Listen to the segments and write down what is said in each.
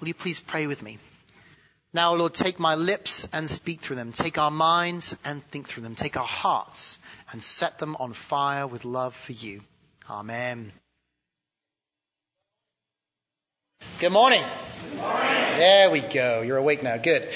Will you please pray with me? Now, Lord, take my lips and speak through them. Take our minds and think through them. Take our hearts and set them on fire with love for you. Amen. Good morning. Good morning. There we go. You're awake now. Good.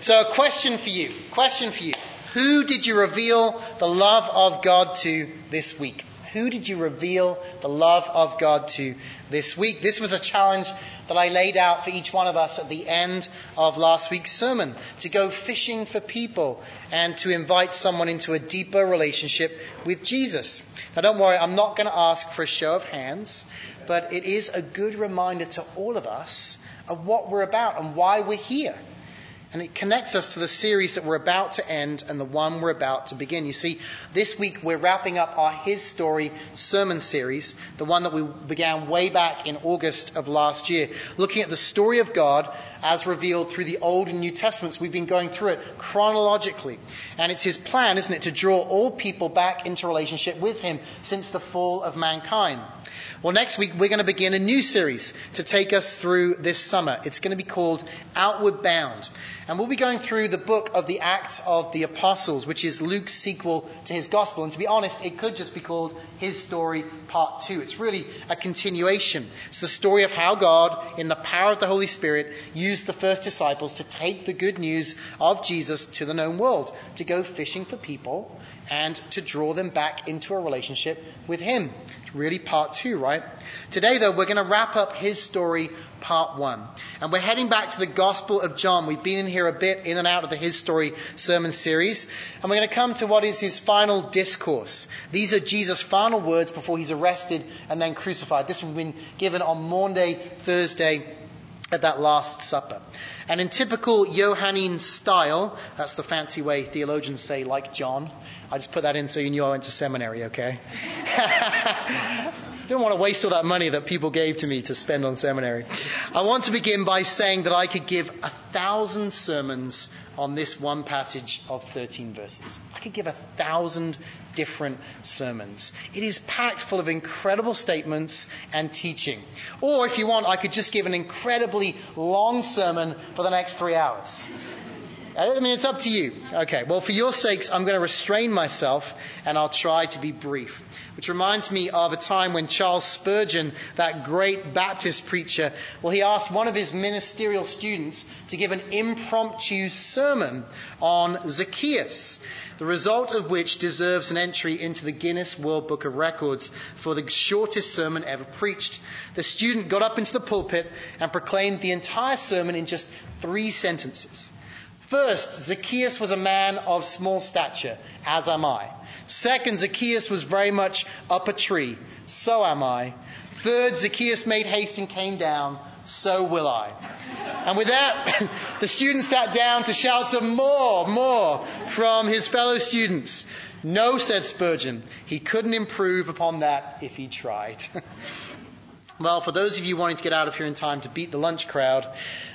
So, a question for you. Question for you. Who did you reveal the love of God to this week? Who did you reveal the love of God to this week? This was a challenge that I laid out for each one of us at the end of last week's sermon to go fishing for people and to invite someone into a deeper relationship with Jesus. Now, don't worry, I'm not going to ask for a show of hands, but it is a good reminder to all of us of what we're about and why we're here. And it connects us to the series that we're about to end and the one we're about to begin. You see, this week we're wrapping up our His Story sermon series, the one that we began way back in August of last year, looking at the story of God as revealed through the Old and New Testaments. We've been going through it chronologically. And it's His plan, isn't it, to draw all people back into relationship with Him since the fall of mankind. Well, next week we're going to begin a new series to take us through this summer. It's going to be called Outward Bound. And we'll be going through the book of the Acts of the Apostles, which is Luke's sequel to his gospel. And to be honest, it could just be called His Story Part 2. It's really a continuation. It's the story of how God, in the power of the Holy Spirit, used the first disciples to take the good news of Jesus to the known world, to go fishing for people and to draw them back into a relationship with Him. It's really part two, right? Today, though, we're going to wrap up His story part one. And we're heading back to the Gospel of John. We've been in here a bit, in and out of the His Story sermon series. And we're going to come to what is his final discourse. These are Jesus' final words before he's arrested and then crucified. This has been given on Maundy, Thursday, at that Last Supper. And in typical Johannine style, that's the fancy way theologians say, like John. I just put that in so you knew I went to seminary, okay? Didn't want to waste all that money that people gave to me to spend on seminary. I want to begin by saying that I could give a thousand sermons on this one passage of 13 verses. I could give a thousand different sermons. It is packed full of incredible statements and teaching. Or if you want, I could just give an incredibly long sermon for the next three hours. I mean, it's up to you. Okay, well, for your sakes, I'm going to restrain myself and I'll try to be brief. Which reminds me of a time when Charles Spurgeon, that great Baptist preacher, well, he asked one of his ministerial students to give an impromptu sermon on Zacchaeus, the result of which deserves an entry into the Guinness World Book of Records for the shortest sermon ever preached. The student got up into the pulpit and proclaimed the entire sermon in just three sentences. First, Zacchaeus was a man of small stature, as am I. Second, Zacchaeus was very much up a tree, so am I. Third, Zacchaeus made haste and came down, so will I. And with that, the student sat down to shout some more, more from his fellow students. No, said Spurgeon, he couldn't improve upon that if he tried. well, for those of you wanting to get out of here in time to beat the lunch crowd,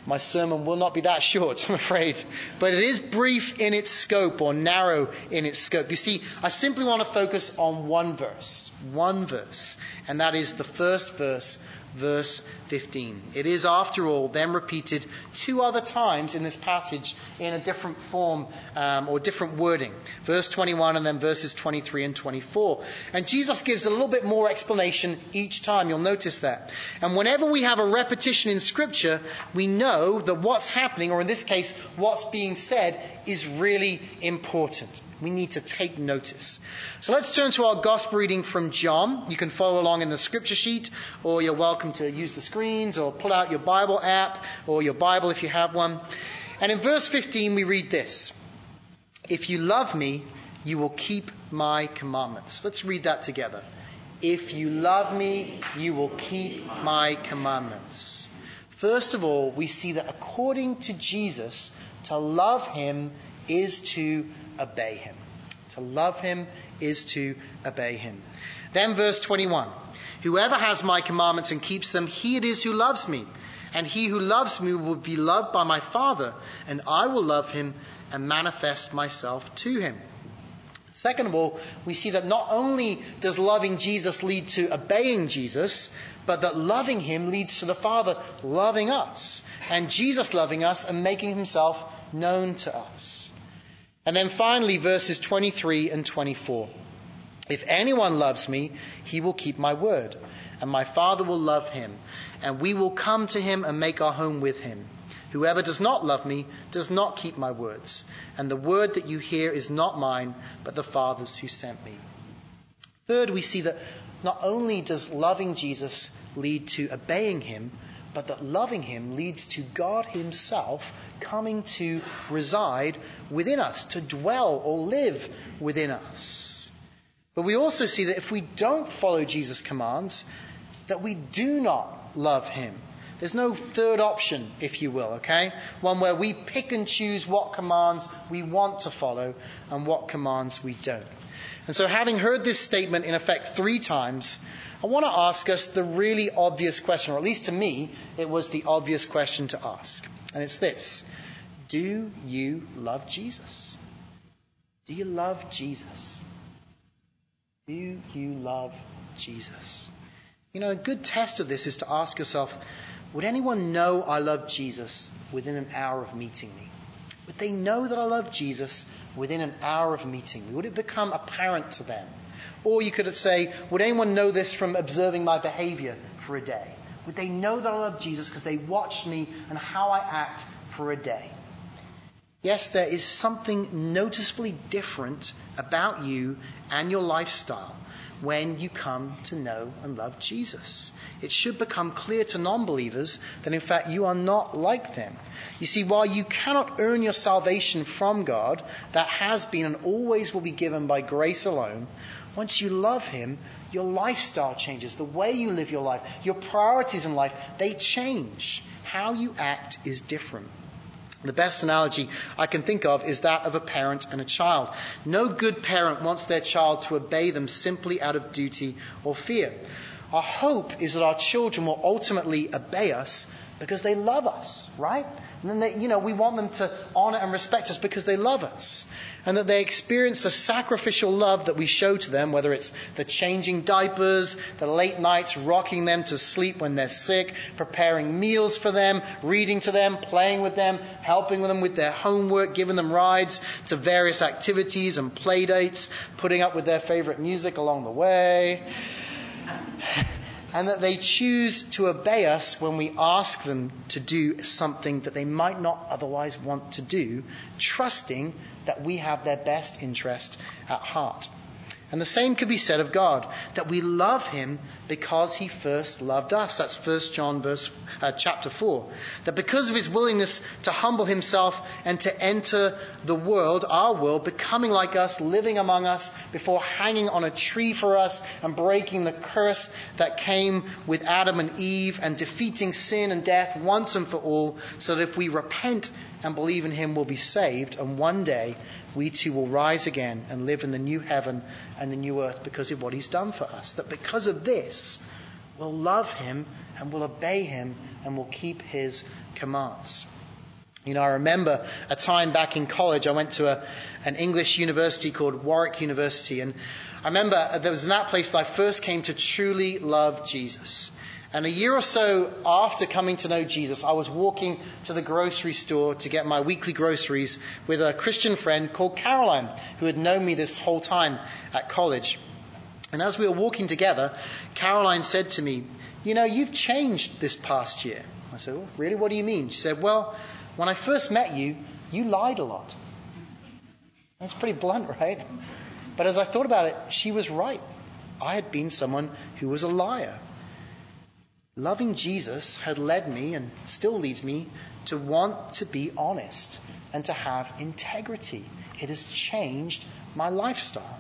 my sermon will not be that short, I'm afraid. But it is brief in its scope or narrow in its scope. You see, I simply want to focus on one verse. One verse. And that is the first verse verse 15. It is, after all, then repeated two other times in this passage in a different form um, or different wording. Verse 21 and then verses 23 and 24. And Jesus gives a little bit more explanation each time. You'll notice that. And whenever we have a repetition in Scripture, we know that what's happening, or in this case, what's being said, is really important. We need to take notice. So let's turn to our gospel reading from John. You can follow along in the scripture sheet, or you're welcome to use the screens, or pull out your Bible app, or your Bible if you have one. And in verse 15, we read this If you love me, you will keep my commandments. Let's read that together. If you love me, you will keep my commandments. First of all, we see that according to Jesus, to love him is to obey him. To love him is to obey him. Then verse 21. Whoever has my commandments and keeps them, he it is who loves me. And he who loves me will be loved by my Father, and I will love him and manifest myself to him. Second of all, we see that not only does loving Jesus lead to obeying Jesus, but that loving him leads to the Father loving us. and Jesus loving us and making himself known to us. And then finally, verses 23 and 24. If anyone loves me, he will keep my word, and my Father will love him, and we will come to him and make our home with him. Whoever does not love me does not keep my words, and the word that you hear is not mine, but the Father's who sent me. Third, we see that not only does loving Jesus lead to obeying him, but that loving him leads to God himself coming to reside within us, to dwell or live within us. But we also see that if we don't follow Jesus' commands, that we do not love him. There's no third option, if you will, okay? One where we pick and choose what commands we want to follow and what commands we don't. And so, having heard this statement in effect three times, I want to ask us the really obvious question, or at least to me, it was the obvious question to ask. And it's this Do you love Jesus? Do you love Jesus? Do you love Jesus? You know, a good test of this is to ask yourself would anyone know I love Jesus within an hour of meeting me? Would they know that I love Jesus within an hour of meeting me? Would it become apparent to them? Or you could say, would anyone know this from observing my behavior for a day? Would they know that I love Jesus because they watched me and how I act for a day? Yes, there is something noticeably different about you and your lifestyle when you come to know and love Jesus. It should become clear to non believers that in fact you are not like them. You see, while you cannot earn your salvation from God, that has been and always will be given by grace alone, once you love Him, your lifestyle changes. The way you live your life, your priorities in life, they change. How you act is different. The best analogy I can think of is that of a parent and a child. No good parent wants their child to obey them simply out of duty or fear. Our hope is that our children will ultimately obey us because they love us, right? And then they, you know, we want them to honor and respect us because they love us. And that they experience the sacrificial love that we show to them, whether it's the changing diapers, the late nights rocking them to sleep when they're sick, preparing meals for them, reading to them, playing with them, helping them with their homework, giving them rides to various activities and play dates, putting up with their favorite music along the way and that they choose to obey us when we ask them to do something that they might not otherwise want to do, trusting that we have their best interest at heart. And the same could be said of God, that we love him because he first loved us. That's 1 John verse, uh, chapter 4. That because of his willingness to humble himself and to enter the world, our world, becoming like us, living among us, before hanging on a tree for us and breaking the curse that came with Adam and Eve and defeating sin and death once and for all, so that if we repent and believe in him, we'll be saved. And one day we too will rise again and live in the new heaven and the new earth because of what he's done for us. That because of this, we'll love him and we'll obey him and we'll keep his commands. You know, I remember a time back in college, I went to a, an English university called Warwick University, and I remember there was in that place that I first came to truly love Jesus. And a year or so after coming to know Jesus, I was walking to the grocery store to get my weekly groceries with a Christian friend called Caroline, who had known me this whole time at college. And as we were walking together, Caroline said to me, You know, you've changed this past year. I said, well, Really? What do you mean? She said, Well, when I first met you, you lied a lot. That's pretty blunt, right? But as I thought about it, she was right. I had been someone who was a liar. Loving Jesus had led me and still leads me to want to be honest and to have integrity. It has changed my lifestyle.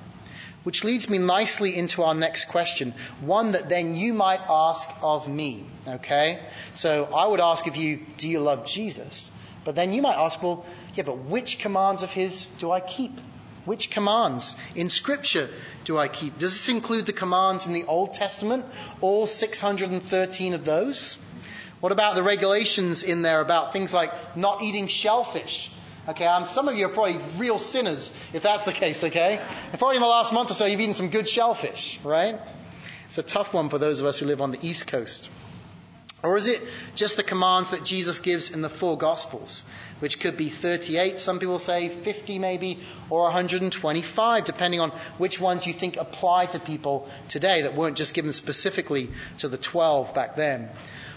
Which leads me nicely into our next question, one that then you might ask of me, okay? So I would ask of you, do you love Jesus? But then you might ask, well, yeah, but which commands of his do I keep? Which commands in Scripture do I keep? Does this include the commands in the Old Testament? All 613 of those? What about the regulations in there about things like not eating shellfish? Okay, um, some of you are probably real sinners if that's the case, okay? And probably in the last month or so you've eaten some good shellfish, right? It's a tough one for those of us who live on the East Coast. Or is it just the commands that Jesus gives in the four Gospels, which could be 38, some people say 50 maybe, or 125, depending on which ones you think apply to people today that weren't just given specifically to the 12 back then?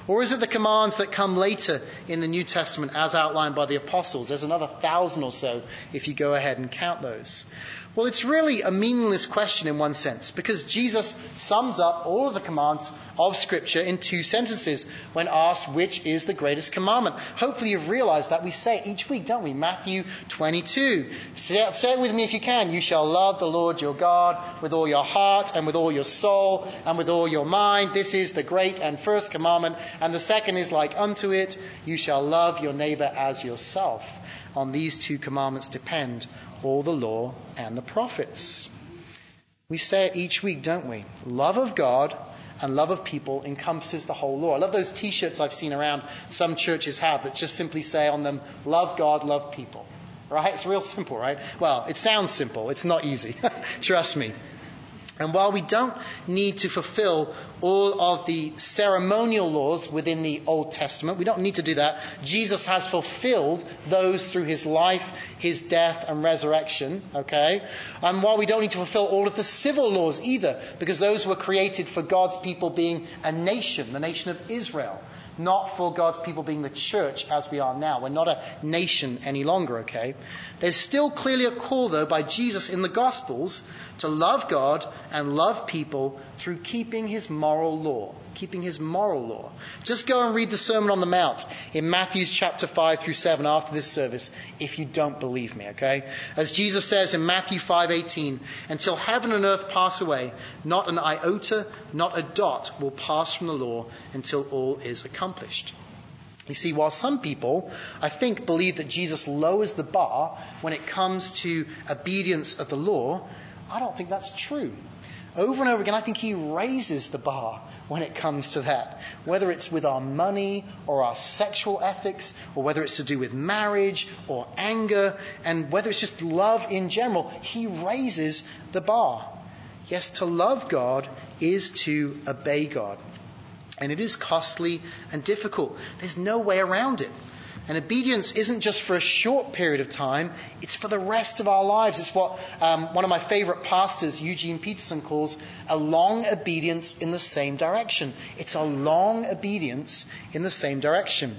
Or is it the commands that come later in the New Testament as outlined by the apostles? There's another thousand or so if you go ahead and count those. Well, it's really a meaningless question in one sense because Jesus sums up all of the commands of Scripture in two sentences when asked which is the greatest commandment. Hopefully, you've realized that we say each week, don't we? Matthew 22. Say, say it with me if you can. You shall love the Lord your God with all your heart and with all your soul and with all your mind. This is the great and first commandment. And the second is like unto it. You shall love your neighbor as yourself. On these two commandments depend all the law and the prophets. We say it each week, don't we? Love of God and love of people encompasses the whole law. I love those t shirts I've seen around some churches have that just simply say on them, love God, love people. Right? It's real simple, right? Well, it sounds simple. It's not easy. Trust me. And while we don't need to fulfill all of the ceremonial laws within the Old Testament, we don't need to do that. Jesus has fulfilled those through his life, his death, and resurrection, okay? And while we don't need to fulfill all of the civil laws either, because those were created for God's people being a nation, the nation of Israel not for God's people being the church as we are now. We're not a nation any longer, okay? There's still clearly a call, though, by Jesus in the Gospels to love God and love people through keeping his moral law. Keeping his moral law. Just go and read the Sermon on the Mount in Matthew's chapter 5 through 7 after this service if you don't believe me, okay? As Jesus says in Matthew 5:18, until heaven and earth pass away, not an iota, not a dot will pass from the law until all is accomplished. You see, while some people, I think, believe that Jesus lowers the bar when it comes to obedience of the law, I don't think that's true. Over and over again, I think he raises the bar when it comes to that. Whether it's with our money or our sexual ethics, or whether it's to do with marriage or anger, and whether it's just love in general, he raises the bar. Yes, to love God is to obey God. And it is costly and difficult. There's no way around it. And obedience isn't just for a short period of time, it's for the rest of our lives. It's what um, one of my favorite pastors, Eugene Peterson, calls a long obedience in the same direction. It's a long obedience in the same direction.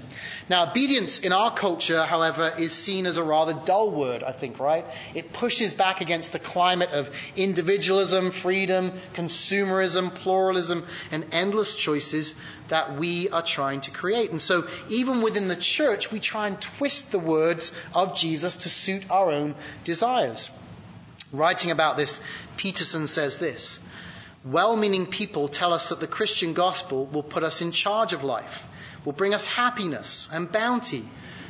Now, obedience in our culture, however, is seen as a rather dull word, I think, right? It pushes back against the climate of individualism, freedom, consumerism, pluralism, and endless choices that we are trying to create. And so, even within the church, we try and twist the words of Jesus to suit our own desires. Writing about this, Peterson says this Well meaning people tell us that the Christian gospel will put us in charge of life, will bring us happiness and bounty.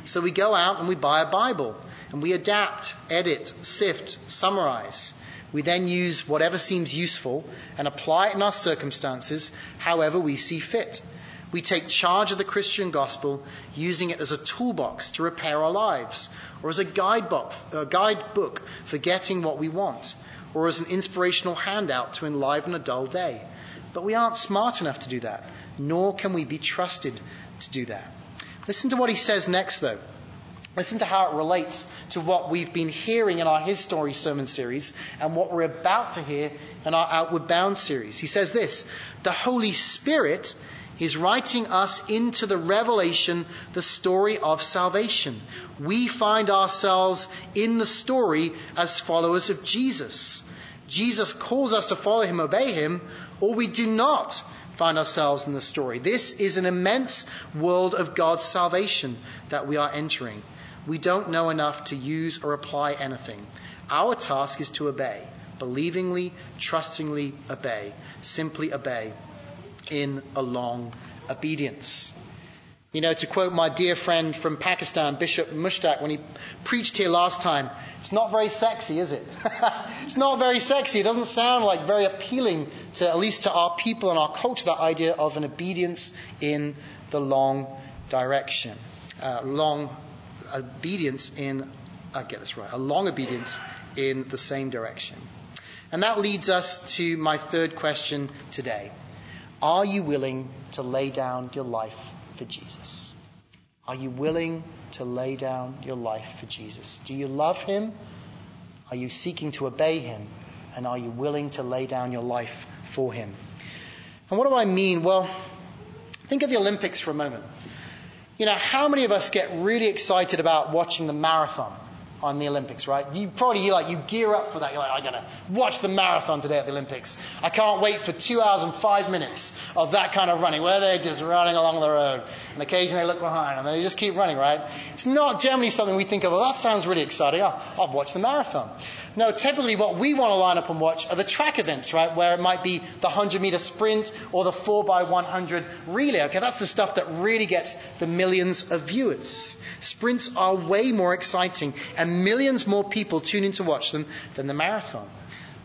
So we go out and we buy a Bible and we adapt, edit, sift, summarize. We then use whatever seems useful and apply it in our circumstances however we see fit. We take charge of the Christian gospel using it as a toolbox to repair our lives, or as a guidebook, a guidebook for getting what we want, or as an inspirational handout to enliven a dull day. But we aren't smart enough to do that, nor can we be trusted to do that. Listen to what he says next, though. Listen to how it relates to what we've been hearing in our His Story sermon series and what we're about to hear in our Outward Bound series. He says this The Holy Spirit is writing us into the revelation, the story of salvation. We find ourselves in the story as followers of Jesus. Jesus calls us to follow him, obey him, or we do not find ourselves in the story. This is an immense world of God's salvation that we are entering. We don't know enough to use or apply anything. Our task is to obey, believingly, trustingly obey, simply obey in a long obedience. You know, to quote my dear friend from Pakistan, Bishop Mushtaq, when he preached here last time, it's not very sexy, is it? it's not very sexy. It doesn't sound like very appealing to, at least to our people and our culture, that idea of an obedience in the long direction. Uh, long obedience in, I get this right, a long obedience in the same direction. And that leads us to my third question today. Are you willing to lay down your life for Jesus? Are you willing to lay down your life for Jesus? Do you love him? Are you seeking to obey him? And are you willing to lay down your life for him? And what do I mean? Well, think of the Olympics for a moment. You know, how many of us get really excited about watching the marathon? On the Olympics, right? You probably like you gear up for that. You're like, I'm gonna watch the marathon today at the Olympics. I can't wait for two hours and five minutes of that kind of running, where they're just running along the road, and occasionally they look behind and they just keep running, right? It's not generally something we think of. Well, that sounds really exciting. I'll, I'll watch the marathon. No, typically what we want to line up and watch are the track events, right? Where it might be the 100 meter sprint or the 4x100 relay. Okay, that's the stuff that really gets the millions of viewers. Sprints are way more exciting and millions more people tune in to watch them than the marathon.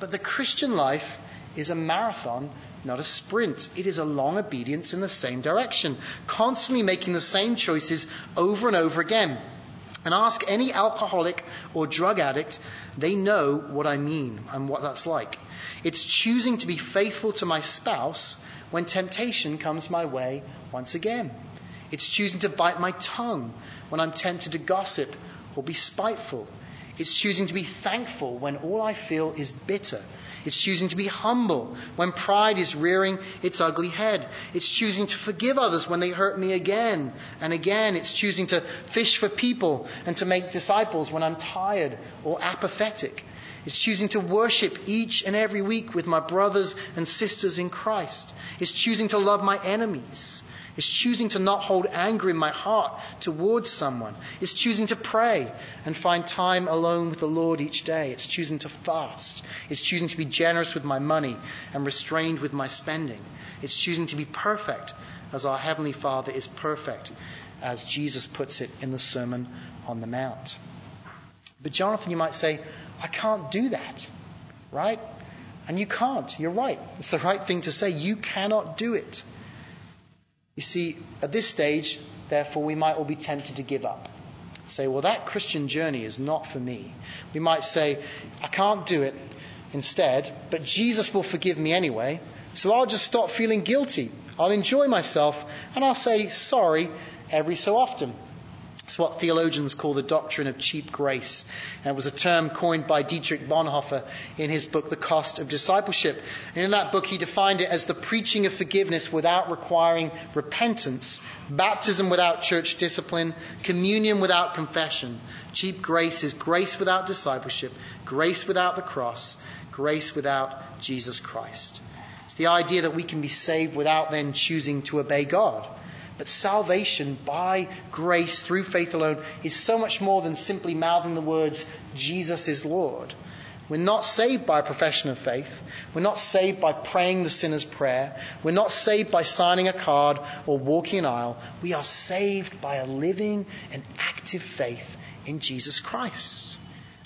But the Christian life is a marathon, not a sprint. It is a long obedience in the same direction, constantly making the same choices over and over again. And ask any alcoholic or drug addict, they know what I mean and what that's like. It's choosing to be faithful to my spouse when temptation comes my way once again. It's choosing to bite my tongue when I'm tempted to gossip or be spiteful. It's choosing to be thankful when all I feel is bitter. It's choosing to be humble when pride is rearing its ugly head. It's choosing to forgive others when they hurt me again and again. It's choosing to fish for people and to make disciples when I'm tired or apathetic. It's choosing to worship each and every week with my brothers and sisters in Christ. It's choosing to love my enemies. It's choosing to not hold anger in my heart towards someone. It's choosing to pray and find time alone with the Lord each day. It's choosing to fast. It's choosing to be generous with my money and restrained with my spending. It's choosing to be perfect as our Heavenly Father is perfect, as Jesus puts it in the Sermon on the Mount. But Jonathan, you might say, I can't do that, right? And you can't. You're right. It's the right thing to say. You cannot do it. You see, at this stage, therefore, we might all be tempted to give up. Say, well, that Christian journey is not for me. We might say, I can't do it instead, but Jesus will forgive me anyway, so I'll just stop feeling guilty. I'll enjoy myself, and I'll say sorry every so often. It's what theologians call the doctrine of cheap grace. And it was a term coined by Dietrich Bonhoeffer in his book, The Cost of Discipleship. And in that book, he defined it as the preaching of forgiveness without requiring repentance, baptism without church discipline, communion without confession. Cheap grace is grace without discipleship, grace without the cross, grace without Jesus Christ. It's the idea that we can be saved without then choosing to obey God. But salvation by grace through faith alone is so much more than simply mouthing the words, Jesus is Lord. We're not saved by a profession of faith. We're not saved by praying the sinner's prayer. We're not saved by signing a card or walking an aisle. We are saved by a living and active faith in Jesus Christ.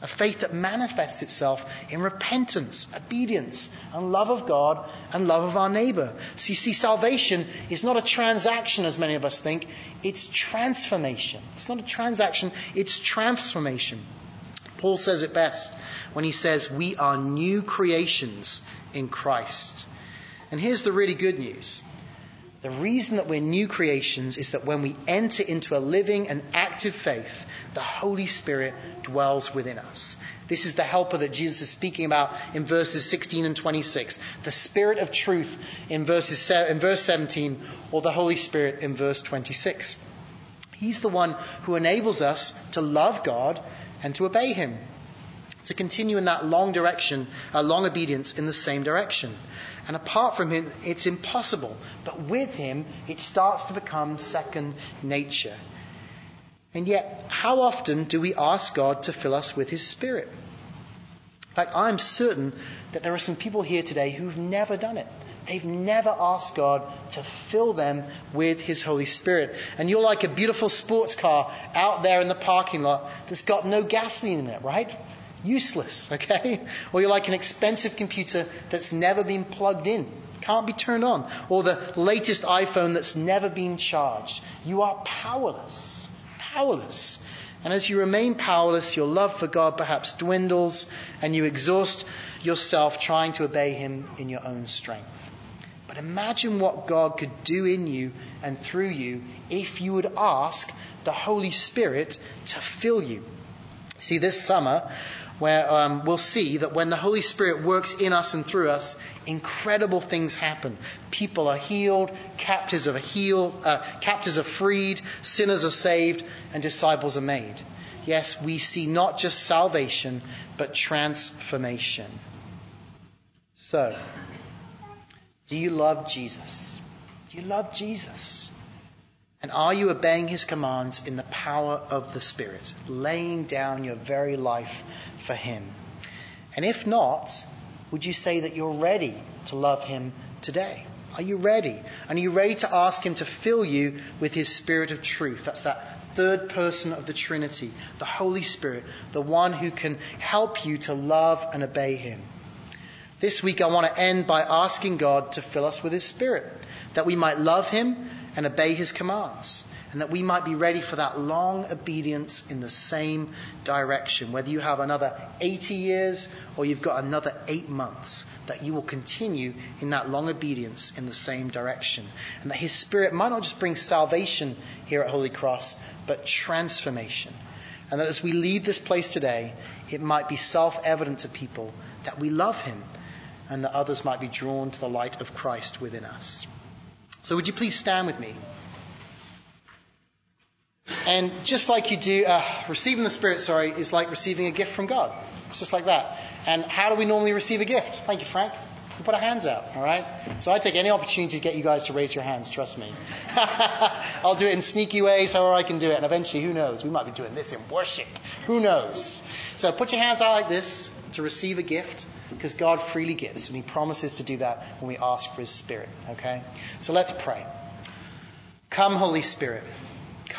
A faith that manifests itself in repentance, obedience, and love of God and love of our neighbor. So you see, salvation is not a transaction as many of us think, it's transformation. It's not a transaction, it's transformation. Paul says it best when he says, We are new creations in Christ. And here's the really good news the reason that we're new creations is that when we enter into a living and active faith, the Holy Spirit dwells within us. This is the helper that Jesus is speaking about in verses 16 and 26. The Spirit of truth in, verses, in verse 17, or the Holy Spirit in verse 26. He's the one who enables us to love God and to obey Him to continue in that long direction, a long obedience in the same direction. And apart from him, it's impossible. But with him, it starts to become second nature. And yet, how often do we ask God to fill us with his spirit? In fact, I'm certain that there are some people here today who've never done it. They've never asked God to fill them with His Holy Spirit. And you're like a beautiful sports car out there in the parking lot that's got no gasoline in it, right? Useless, okay? Or you're like an expensive computer that's never been plugged in, can't be turned on. Or the latest iPhone that's never been charged. You are powerless. Powerless. And as you remain powerless, your love for God perhaps dwindles and you exhaust yourself trying to obey Him in your own strength. But imagine what God could do in you and through you if you would ask the Holy Spirit to fill you. See, this summer, where um, we'll see that when the Holy Spirit works in us and through us, incredible things happen. People are healed, captives are healed, uh, captives are freed, sinners are saved, and disciples are made. Yes, we see not just salvation, but transformation. So, do you love Jesus? Do you love Jesus? And are you obeying his commands in the power of the Spirit, laying down your very life for him? And if not, would you say that you're ready to love him today? Are you ready? And are you ready to ask him to fill you with his spirit of truth? That's that third person of the Trinity, the Holy Spirit, the one who can help you to love and obey him. This week I want to end by asking God to fill us with his spirit, that we might love him and obey his commands, and that we might be ready for that long obedience in the same direction. Whether you have another 80 years or you've got another eight months, that you will continue in that long obedience in the same direction. And that his spirit might not just bring salvation here at Holy Cross, but transformation. And that as we leave this place today, it might be self evident to people that we love him and that others might be drawn to the light of Christ within us. So would you please stand with me? And just like you do, uh, receiving the Spirit, sorry, is like receiving a gift from God. It's just like that. And how do we normally receive a gift? Thank you, Frank. We put our hands out, all right? So I take any opportunity to get you guys to raise your hands, trust me. I'll do it in sneaky ways, however I can do it. And eventually, who knows? We might be doing this in worship. Who knows? So put your hands out like this to receive a gift because God freely gives, and He promises to do that when we ask for His Spirit. Okay? So let's pray. Come, Holy Spirit.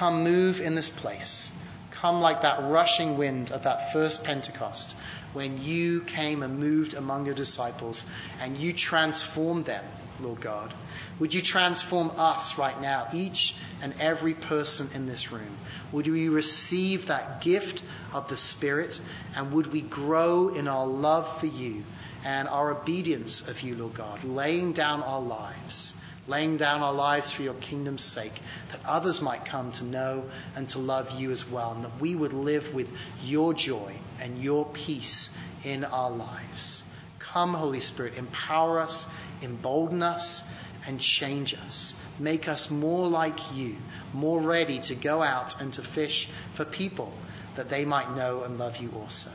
Come move in this place. Come like that rushing wind of that first Pentecost when you came and moved among your disciples and you transformed them, Lord God. Would you transform us right now, each and every person in this room? Would we receive that gift of the Spirit and would we grow in our love for you and our obedience of you, Lord God, laying down our lives? Laying down our lives for your kingdom's sake, that others might come to know and to love you as well, and that we would live with your joy and your peace in our lives. Come, Holy Spirit, empower us, embolden us, and change us. Make us more like you, more ready to go out and to fish for people that they might know and love you also.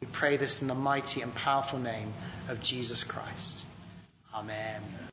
We pray this in the mighty and powerful name of Jesus Christ. Amen.